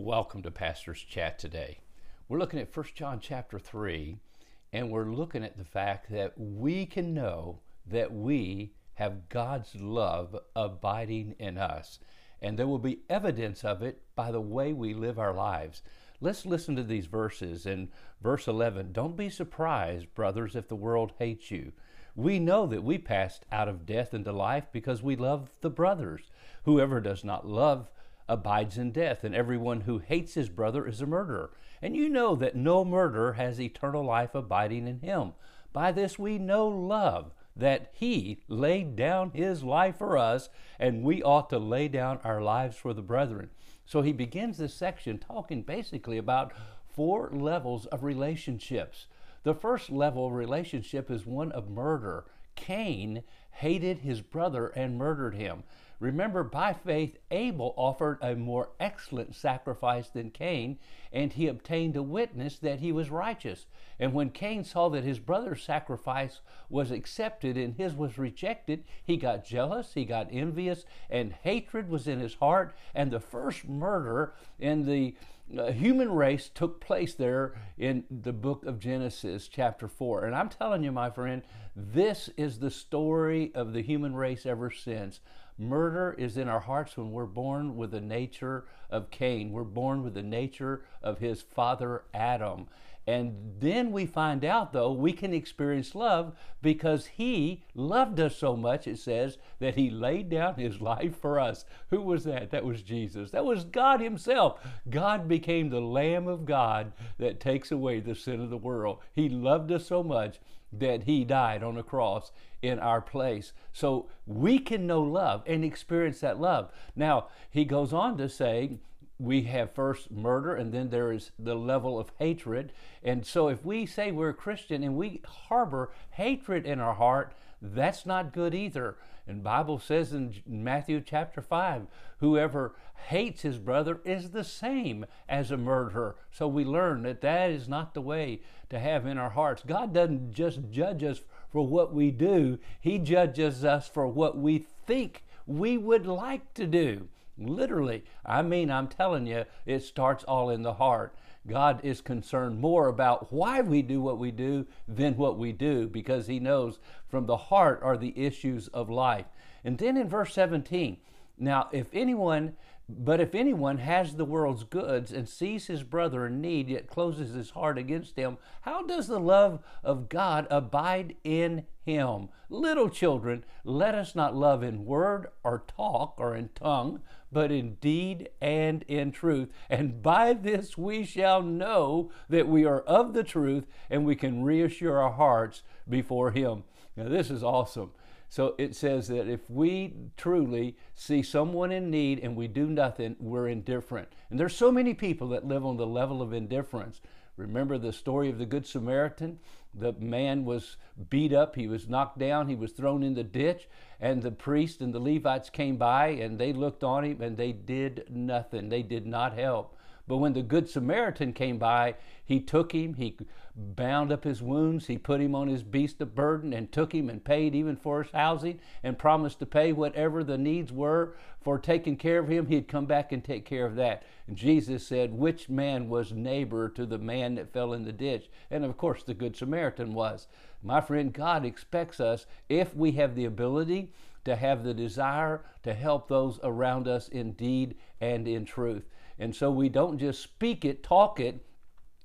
Welcome to Pastor's Chat today. We're looking at 1 John chapter 3, and we're looking at the fact that we can know that we have God's love abiding in us, and there will be evidence of it by the way we live our lives. Let's listen to these verses. In verse 11, don't be surprised, brothers, if the world hates you. We know that we passed out of death into life because we love the brothers. Whoever does not love abides in death, and everyone who hates his brother is a murderer. And you know that no murderer has eternal life abiding in him. By this we know love, that he laid down his life for us, and we ought to lay down our lives for the brethren. So he begins this section talking basically about four levels of relationships. The first level of relationship is one of murder. Cain hated his brother and murdered him. Remember, by faith, Abel offered a more excellent sacrifice than Cain, and he obtained a witness that he was righteous. And when Cain saw that his brother's sacrifice was accepted and his was rejected, he got jealous, he got envious, and hatred was in his heart. And the first murder in the uh, human race took place there in the book of Genesis, chapter 4. And I'm telling you, my friend, this is the story of the human race ever since. Murder is in our hearts when we're born with the nature of Cain. We're born with the nature of his father Adam. And then we find out, though, we can experience love because He loved us so much, it says, that He laid down His life for us. Who was that? That was Jesus. That was God Himself. God became the Lamb of God that takes away the sin of the world. He loved us so much that He died on a cross in our place. So we can know love and experience that love. Now, He goes on to say, we have first murder and then there is the level of hatred. And so if we say we're a Christian and we harbor hatred in our heart, that's not good either. And Bible says in Matthew chapter 5, whoever hates his brother is the same as a murderer. So we learn that that is not the way to have in our hearts. God doesn't just judge us for what we do, He judges us for what we think we would like to do. Literally. I mean, I'm telling you, it starts all in the heart. God is concerned more about why we do what we do than what we do because He knows from the heart are the issues of life. And then in verse 17, now, if anyone but if anyone has the world's goods and sees his brother in need, yet closes his heart against him, how does the love of God abide in him? Little children, let us not love in word or talk or in tongue, but in deed and in truth. And by this we shall know that we are of the truth and we can reassure our hearts before him. Now, this is awesome. So it says that if we truly see someone in need and we do nothing, we're indifferent. And there's so many people that live on the level of indifference. Remember the story of the Good Samaritan? The man was beat up, he was knocked down, he was thrown in the ditch, and the priest and the Levites came by and they looked on him and they did nothing. They did not help. But when the Good Samaritan came by, he took him, he bound up his wounds, he put him on his beast of burden and took him and paid even for his housing and promised to pay whatever the needs were for taking care of him. He'd come back and take care of that. And Jesus said, Which man was neighbor to the man that fell in the ditch? And of course, the Good Samaritan was. My friend, God expects us, if we have the ability, to have the desire to help those around us in deed and in truth. And so we don't just speak it, talk it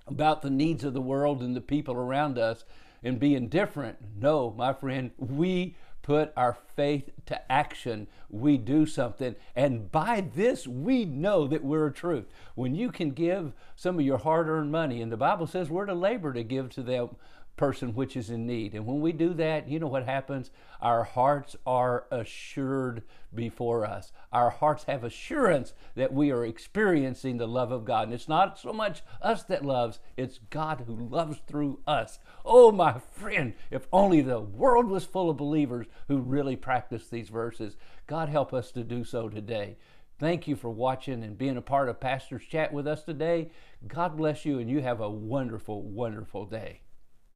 about the needs of the world and the people around us and be indifferent. No, my friend, we put our faith to action. We do something. And by this, we know that we're a truth. When you can give some of your hard earned money, and the Bible says we're to labor to give to them person which is in need. And when we do that, you know what happens? Our hearts are assured before us. Our hearts have assurance that we are experiencing the love of God. And it's not so much us that loves, it's God who loves through us. Oh, my friend, if only the world was full of believers who really practice these verses. God help us to do so today. Thank you for watching and being a part of Pastor's Chat with us today. God bless you, and you have a wonderful, wonderful day.